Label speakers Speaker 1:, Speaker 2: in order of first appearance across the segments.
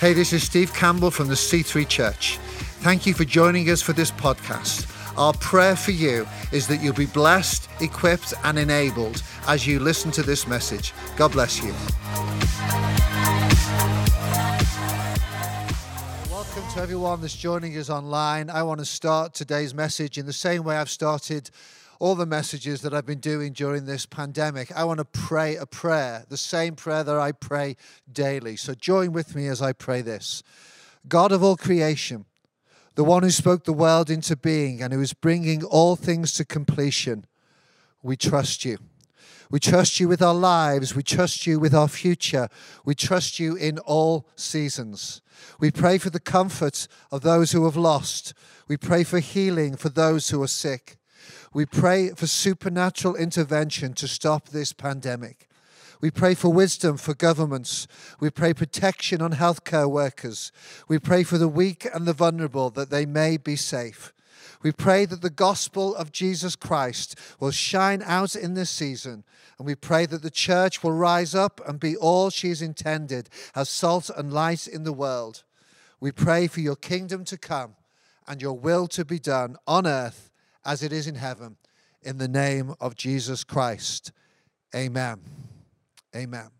Speaker 1: Hey, this is Steve Campbell from the C3 Church. Thank you for joining us for this podcast. Our prayer for you is that you'll be blessed, equipped, and enabled as you listen to this message. God bless you. Welcome to everyone that's joining us online. I want to start today's message in the same way I've started all the messages that I've been doing during this pandemic. I want to pray a prayer, the same prayer that I pray daily. So join with me as I pray this God of all creation, the one who spoke the world into being and who is bringing all things to completion, we trust you. We trust you with our lives. We trust you with our future. We trust you in all seasons. We pray for the comfort of those who have lost. We pray for healing for those who are sick. We pray for supernatural intervention to stop this pandemic. We pray for wisdom for governments. We pray protection on healthcare workers. We pray for the weak and the vulnerable that they may be safe. We pray that the gospel of Jesus Christ will shine out in this season. And we pray that the church will rise up and be all she is intended as salt and light in the world. We pray for your kingdom to come and your will to be done on earth as it is in heaven, in the name of Jesus Christ. Amen. Amen.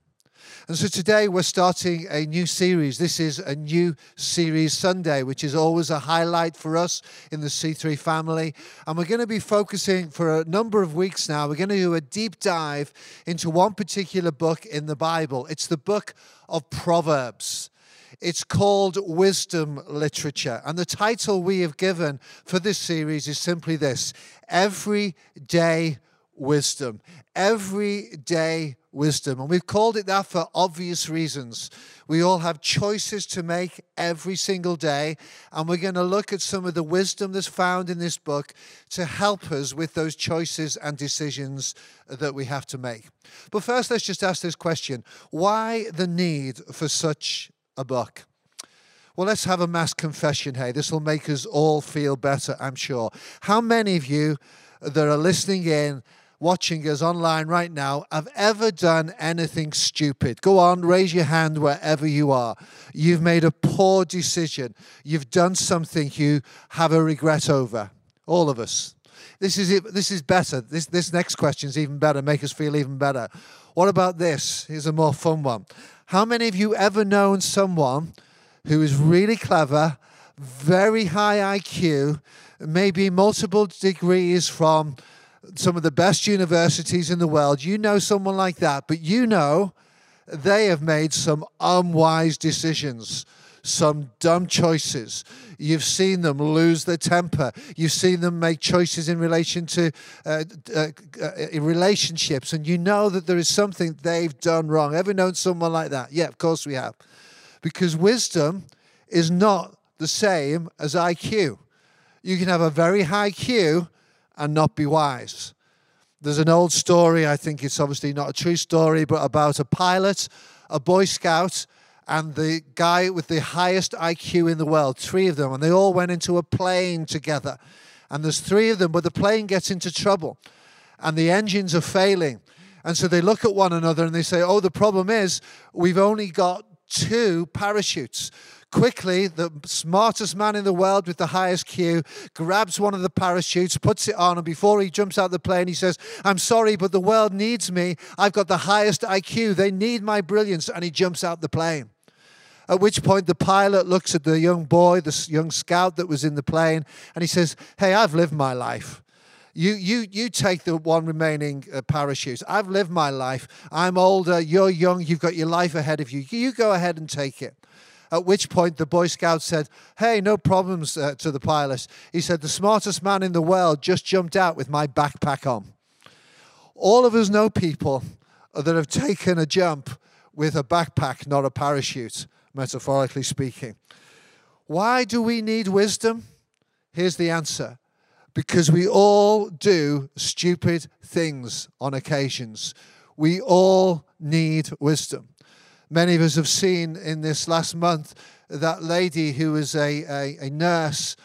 Speaker 1: And so today we're starting a new series. This is a new series Sunday, which is always a highlight for us in the C3 family. And we're going to be focusing for a number of weeks now. We're going to do a deep dive into one particular book in the Bible. It's the book of Proverbs. It's called Wisdom Literature. And the title we have given for this series is simply this Everyday Wisdom. Everyday wisdom. And we've called it that for obvious reasons. We all have choices to make every single day, and we're going to look at some of the wisdom that's found in this book to help us with those choices and decisions that we have to make. But first, let's just ask this question why the need for such a book. Well, let's have a mass confession. Hey, this will make us all feel better, I'm sure. How many of you that are listening in, watching us online right now, have ever done anything stupid? Go on, raise your hand wherever you are. You've made a poor decision. You've done something you have a regret over. All of us. This is it. This is better. This this next question is even better. Make us feel even better. What about this? Here's a more fun one. How many of you ever known someone who is really clever, very high IQ, maybe multiple degrees from some of the best universities in the world? You know someone like that, but you know they have made some unwise decisions some dumb choices. You've seen them lose their temper. You've seen them make choices in relation to uh, uh, uh, relationships, and you know that there is something they've done wrong. Ever known someone like that? Yeah, of course we have. Because wisdom is not the same as IQ. You can have a very high Q and not be wise. There's an old story, I think it's obviously not a true story, but about a pilot, a Boy Scout, and the guy with the highest IQ in the world, three of them, and they all went into a plane together. And there's three of them, but the plane gets into trouble and the engines are failing. And so they look at one another and they say, Oh, the problem is we've only got two parachutes. Quickly, the smartest man in the world with the highest Q grabs one of the parachutes, puts it on, and before he jumps out the plane, he says, I'm sorry, but the world needs me. I've got the highest IQ. They need my brilliance. And he jumps out the plane. At which point, the pilot looks at the young boy, the young scout that was in the plane, and he says, Hey, I've lived my life. You, you, you take the one remaining uh, parachute. I've lived my life. I'm older. You're young. You've got your life ahead of you. You go ahead and take it. At which point, the Boy Scout said, Hey, no problems uh, to the pilot. He said, The smartest man in the world just jumped out with my backpack on. All of us know people that have taken a jump with a backpack, not a parachute metaphorically speaking. Why do we need wisdom? Here's the answer because we all do stupid things on occasions. We all need wisdom. Many of us have seen in this last month that lady who was a, a, a nurse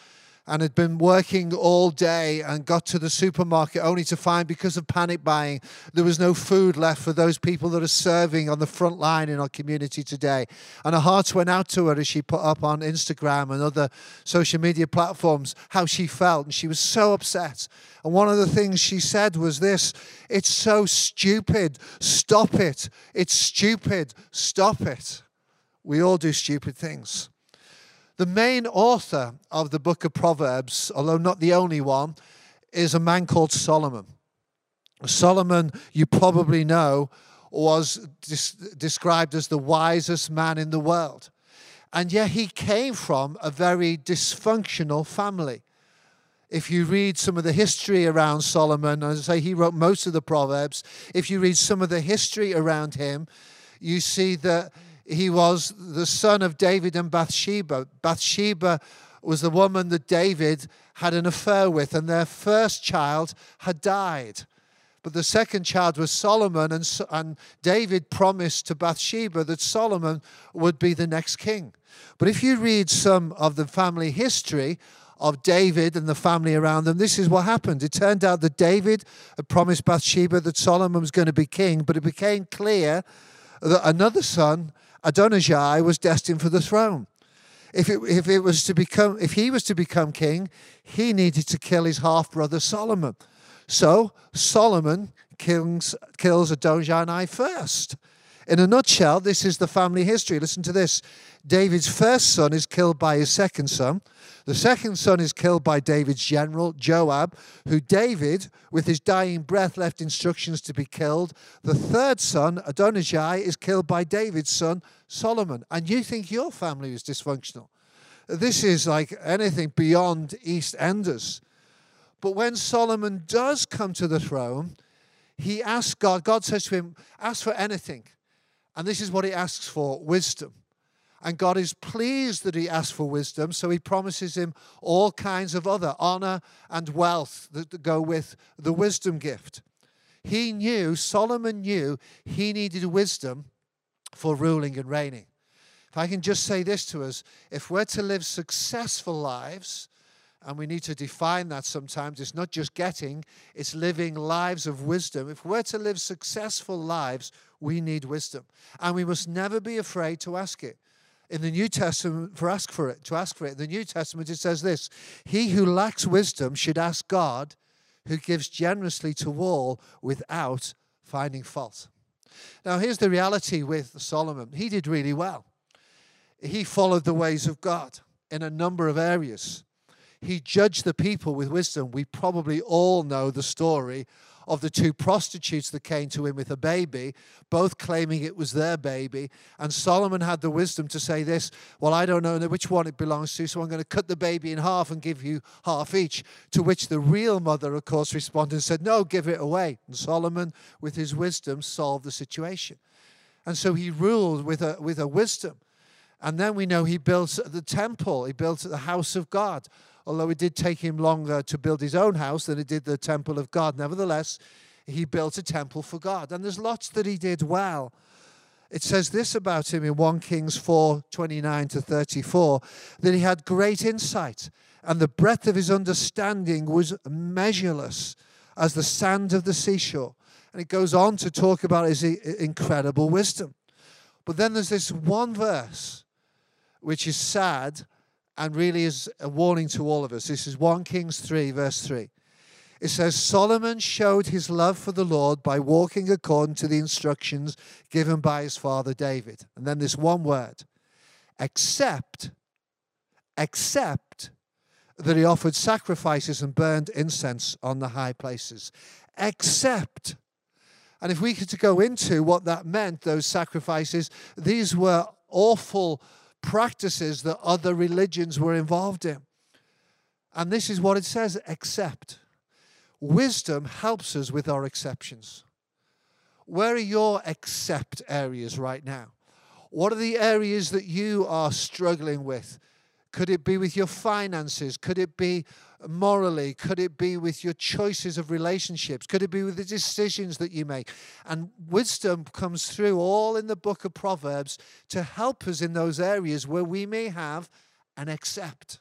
Speaker 1: and had been working all day and got to the supermarket only to find because of panic buying there was no food left for those people that are serving on the front line in our community today. And her heart went out to her as she put up on instagram and other social media platforms how she felt. And she was so upset. And one of the things she said was this it's so stupid. Stop it. It's stupid. Stop it. We all do stupid things the main author of the book of Proverbs, although not the only one, is a man called Solomon. Solomon, you probably know, was described as the wisest man in the world. And yet he came from a very dysfunctional family. If you read some of the history around Solomon, as I say, he wrote most of the Proverbs. If you read some of the history around him, you see that he was the son of David and Bathsheba. Bathsheba was the woman that David had an affair with, and their first child had died. But the second child was Solomon, and, and David promised to Bathsheba that Solomon would be the next king. But if you read some of the family history of David and the family around them, this is what happened. It turned out that David had promised Bathsheba that Solomon was going to be king, but it became clear that another son Adonijah was destined for the throne. If it, if it was to become, if he was to become king, he needed to kill his half brother Solomon. So Solomon kills, kills Adonijah first. In a nutshell, this is the family history. Listen to this. David's first son is killed by his second son. The second son is killed by David's general, Joab, who David, with his dying breath, left instructions to be killed. The third son, Adonijah, is killed by David's son, Solomon. And you think your family is dysfunctional. This is like anything beyond EastEnders. But when Solomon does come to the throne, he asks God, God says to him, Ask for anything. And this is what he asks for wisdom. And God is pleased that he asks for wisdom, so he promises him all kinds of other honor and wealth that go with the wisdom gift. He knew, Solomon knew, he needed wisdom for ruling and reigning. If I can just say this to us if we're to live successful lives, and we need to define that sometimes. It's not just getting, it's living lives of wisdom. If we're to live successful lives, we need wisdom. And we must never be afraid to ask it. In the New Testament, for ask for it, to ask for it. In the New Testament, it says this He who lacks wisdom should ask God, who gives generously to all without finding fault. Now, here's the reality with Solomon. He did really well. He followed the ways of God in a number of areas. He judged the people with wisdom. We probably all know the story of the two prostitutes that came to him with a baby, both claiming it was their baby. And Solomon had the wisdom to say this Well, I don't know which one it belongs to, so I'm going to cut the baby in half and give you half each. To which the real mother, of course, responded and said, No, give it away. And Solomon, with his wisdom, solved the situation. And so he ruled with a, with a wisdom. And then we know he built the temple, he built the house of God although it did take him longer to build his own house than it did the temple of God. Nevertheless, he built a temple for God. And there's lots that he did well. It says this about him in 1 Kings 4 29 to 34 that he had great insight, and the breadth of his understanding was measureless as the sand of the seashore. And it goes on to talk about his incredible wisdom. But then there's this one verse which is sad and really is a warning to all of us. This is 1 Kings 3, verse 3. It says, Solomon showed his love for the Lord by walking according to the instructions given by his father David. And then this one word, except, except that he offered sacrifices and burned incense on the high places. Except. And if we could go into what that meant, those sacrifices, these were awful practices that other religions were involved in. And this is what it says accept. Wisdom helps us with our exceptions. Where are your accept areas right now? What are the areas that you are struggling with? Could it be with your finances? Could it be morally? Could it be with your choices of relationships? Could it be with the decisions that you make? And wisdom comes through all in the book of Proverbs to help us in those areas where we may have an accept.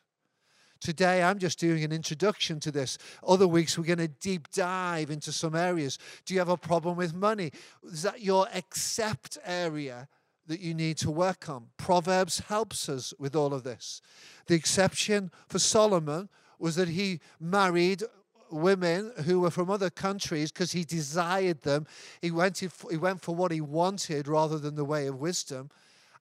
Speaker 1: Today, I'm just doing an introduction to this. Other weeks, we're going to deep dive into some areas. Do you have a problem with money? Is that your accept area that you need to work on? Proverbs helps us with all of this. The exception for Solomon was that he married women who were from other countries because he desired them. He went, he went for what he wanted rather than the way of wisdom.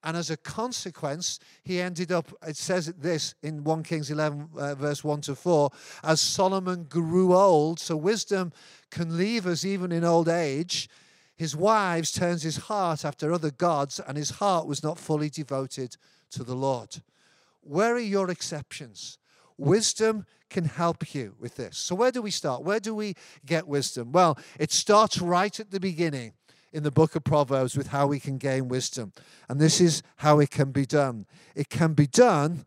Speaker 1: And as a consequence, he ended up, it says this in 1 Kings 11, uh, verse 1 to 4, as Solomon grew old, so wisdom can leave us even in old age. His wives turns his heart after other gods, and his heart was not fully devoted to the Lord. Where are your exceptions? Wisdom can help you with this. So, where do we start? Where do we get wisdom? Well, it starts right at the beginning in the book of Proverbs with how we can gain wisdom. And this is how it can be done. It can be done.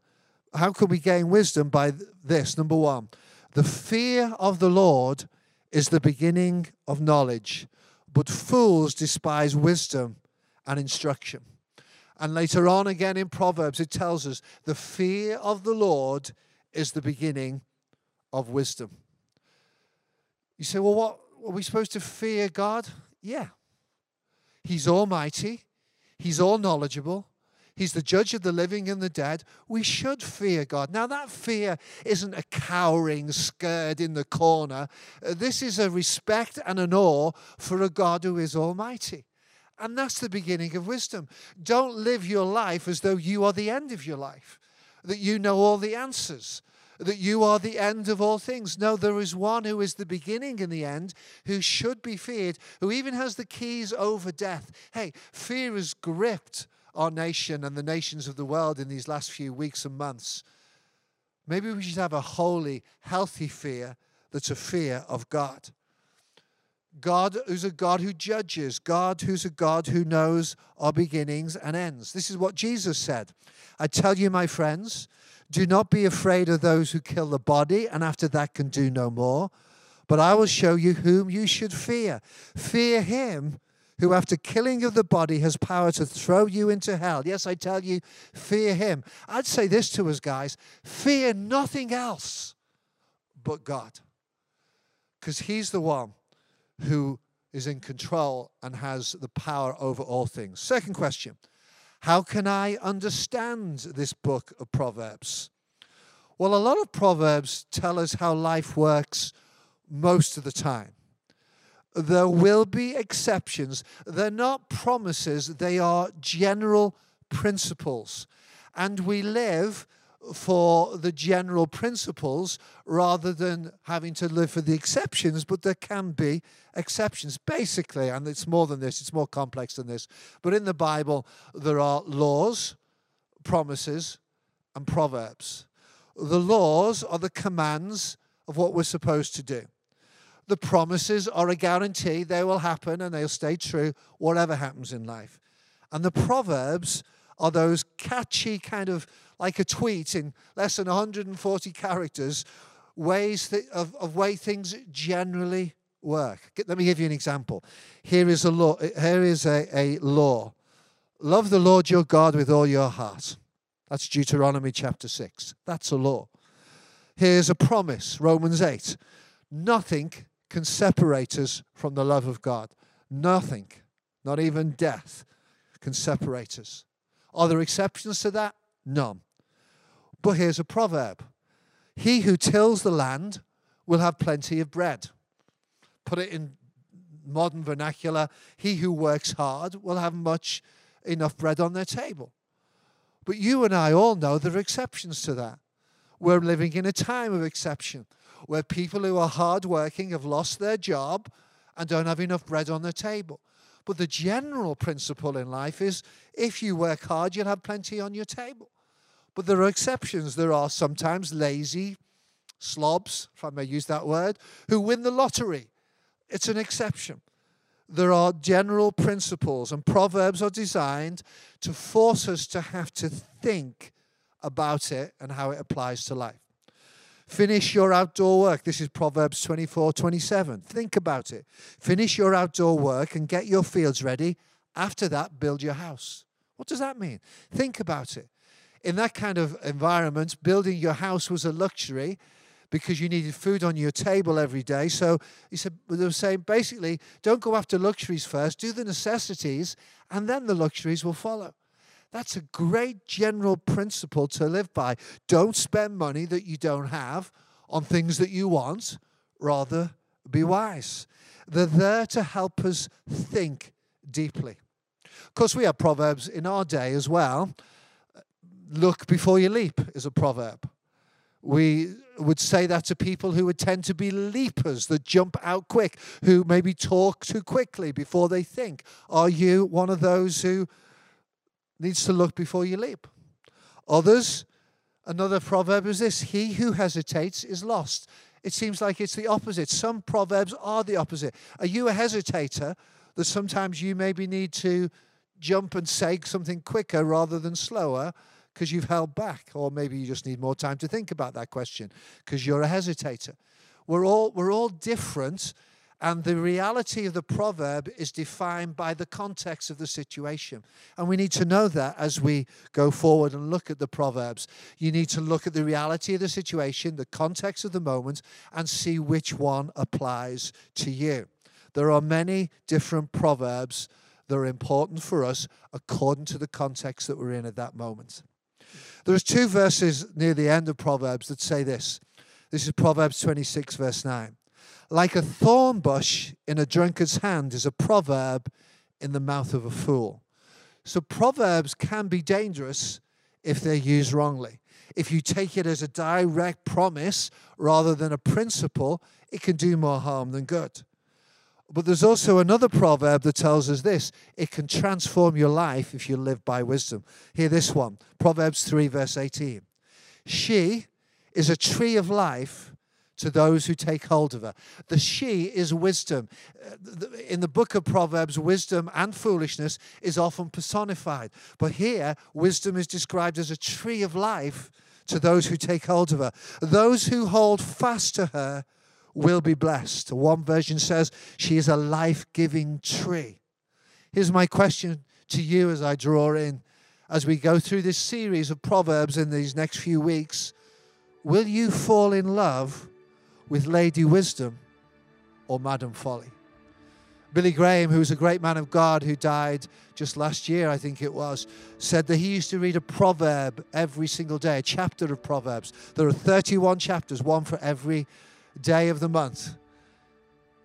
Speaker 1: How can we gain wisdom? By this number one, the fear of the Lord is the beginning of knowledge, but fools despise wisdom and instruction. And later on again in Proverbs, it tells us the fear of the Lord is the beginning of wisdom. You say, well, what are we supposed to fear God? Yeah. He's almighty, He's all knowledgeable. He's the judge of the living and the dead. We should fear God. Now, that fear isn't a cowering, scared in the corner. Uh, this is a respect and an awe for a God who is almighty. And that's the beginning of wisdom. Don't live your life as though you are the end of your life, that you know all the answers, that you are the end of all things. No, there is one who is the beginning and the end, who should be feared, who even has the keys over death. Hey, fear is gripped our nation and the nations of the world in these last few weeks and months. Maybe we should have a holy, healthy fear that's a fear of God. God who's a God who judges, God who's a God who knows our beginnings and ends. This is what Jesus said. I tell you, my friends, do not be afraid of those who kill the body and after that can do no more. But I will show you whom you should fear. Fear him who, after killing of the body, has power to throw you into hell. Yes, I tell you, fear him. I'd say this to us, guys fear nothing else but God. Because he's the one who is in control and has the power over all things. Second question how can I understand this book of Proverbs? Well, a lot of Proverbs tell us how life works most of the time. There will be exceptions. They're not promises, they are general principles. And we live for the general principles rather than having to live for the exceptions, but there can be exceptions. Basically, and it's more than this, it's more complex than this. But in the Bible, there are laws, promises, and proverbs. The laws are the commands of what we're supposed to do. The promises are a guarantee they will happen and they'll stay true whatever happens in life. And the proverbs are those catchy kind of like a tweet in less than 140 characters, ways that, of, of way things generally work. Let me give you an example. Here is a law. Here is a, a law. Love the Lord your God with all your heart. That's Deuteronomy chapter 6. That's a law. Here's a promise, Romans 8. Nothing can separate us from the love of God. Nothing, not even death, can separate us. Are there exceptions to that? None. But here's a proverb He who tills the land will have plenty of bread. Put it in modern vernacular he who works hard will have much enough bread on their table. But you and I all know there are exceptions to that. We're living in a time of exception where people who are hardworking have lost their job and don't have enough bread on their table. But the general principle in life is if you work hard, you'll have plenty on your table. But there are exceptions. There are sometimes lazy slobs, if I may use that word, who win the lottery. It's an exception. There are general principles, and Proverbs are designed to force us to have to think about it and how it applies to life. Finish your outdoor work. This is Proverbs 24 27. Think about it. Finish your outdoor work and get your fields ready. After that, build your house. What does that mean? Think about it. In that kind of environment, building your house was a luxury because you needed food on your table every day. So he said, they were saying basically, don't go after luxuries first, do the necessities, and then the luxuries will follow. That's a great general principle to live by. Don't spend money that you don't have on things that you want, rather, be wise. They're there to help us think deeply. Of course, we have proverbs in our day as well. Look before you leap is a proverb. We would say that to people who would tend to be leapers that jump out quick, who maybe talk too quickly before they think. Are you one of those who needs to look before you leap? Others, another proverb is this He who hesitates is lost. It seems like it's the opposite. Some proverbs are the opposite. Are you a hesitator that sometimes you maybe need to jump and say something quicker rather than slower? because you've held back, or maybe you just need more time to think about that question because you're a hesitator. We're all, we're all different, and the reality of the proverb is defined by the context of the situation. And we need to know that as we go forward and look at the proverbs. You need to look at the reality of the situation, the context of the moment, and see which one applies to you. There are many different proverbs that are important for us according to the context that we're in at that moment. There's two verses near the end of Proverbs that say this. This is Proverbs 26, verse 9. Like a thorn bush in a drunkard's hand is a proverb in the mouth of a fool. So, proverbs can be dangerous if they're used wrongly. If you take it as a direct promise rather than a principle, it can do more harm than good. But there's also another proverb that tells us this it can transform your life if you live by wisdom. Hear this one Proverbs 3, verse 18. She is a tree of life to those who take hold of her. The she is wisdom. Uh, in the book of Proverbs, wisdom and foolishness is often personified. But here, wisdom is described as a tree of life to those who take hold of her. Those who hold fast to her will be blessed. One version says she is a life giving tree. Here's my question to you as I draw in, as we go through this series of Proverbs in these next few weeks. Will you fall in love with Lady Wisdom or Madam Folly? Billy Graham, who was a great man of God who died just last year, I think it was, said that he used to read a proverb every single day, a chapter of Proverbs. There are 31 chapters, one for every day of the month.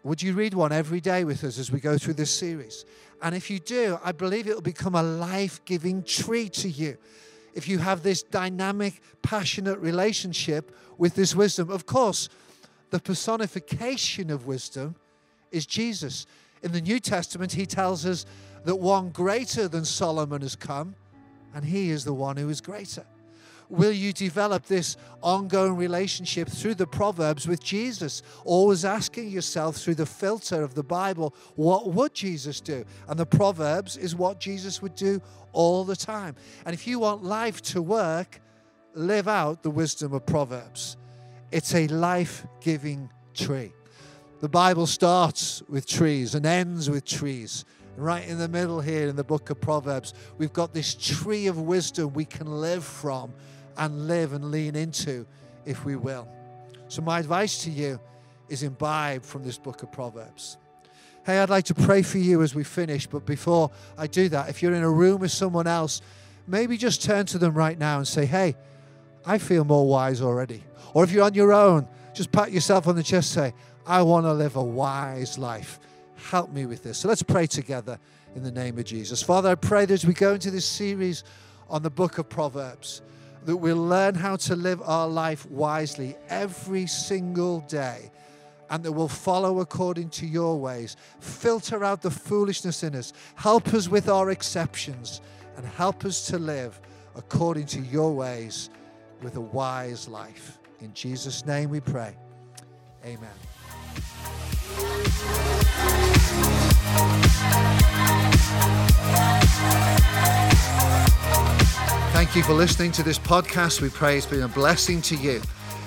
Speaker 1: Would you read one every day with us as we go through this series? And if you do, I believe it will become a life giving tree to you. If you have this dynamic, passionate relationship with this wisdom, of course, the personification of wisdom is Jesus. In the New Testament, he tells us that one greater than Solomon has come, and he is the one who is greater. Will you develop this ongoing relationship through the Proverbs with Jesus? Always asking yourself through the filter of the Bible, what would Jesus do? And the Proverbs is what Jesus would do all the time. And if you want life to work, live out the wisdom of Proverbs. It's a life giving tree. The Bible starts with trees and ends with trees. Right in the middle here in the book of Proverbs, we've got this tree of wisdom we can live from and live and lean into if we will. So, my advice to you is imbibe from this book of Proverbs. Hey, I'd like to pray for you as we finish, but before I do that, if you're in a room with someone else, maybe just turn to them right now and say, Hey, I feel more wise already. Or if you're on your own, just pat yourself on the chest, say, I want to live a wise life. Help me with this. So let's pray together in the name of Jesus. Father, I pray that as we go into this series on the book of Proverbs, that we'll learn how to live our life wisely every single day and that we'll follow according to your ways. Filter out the foolishness in us. Help us with our exceptions and help us to live according to your ways with a wise life. In Jesus' name we pray. Amen. Thank you for listening to this podcast. We pray it's been a blessing to you.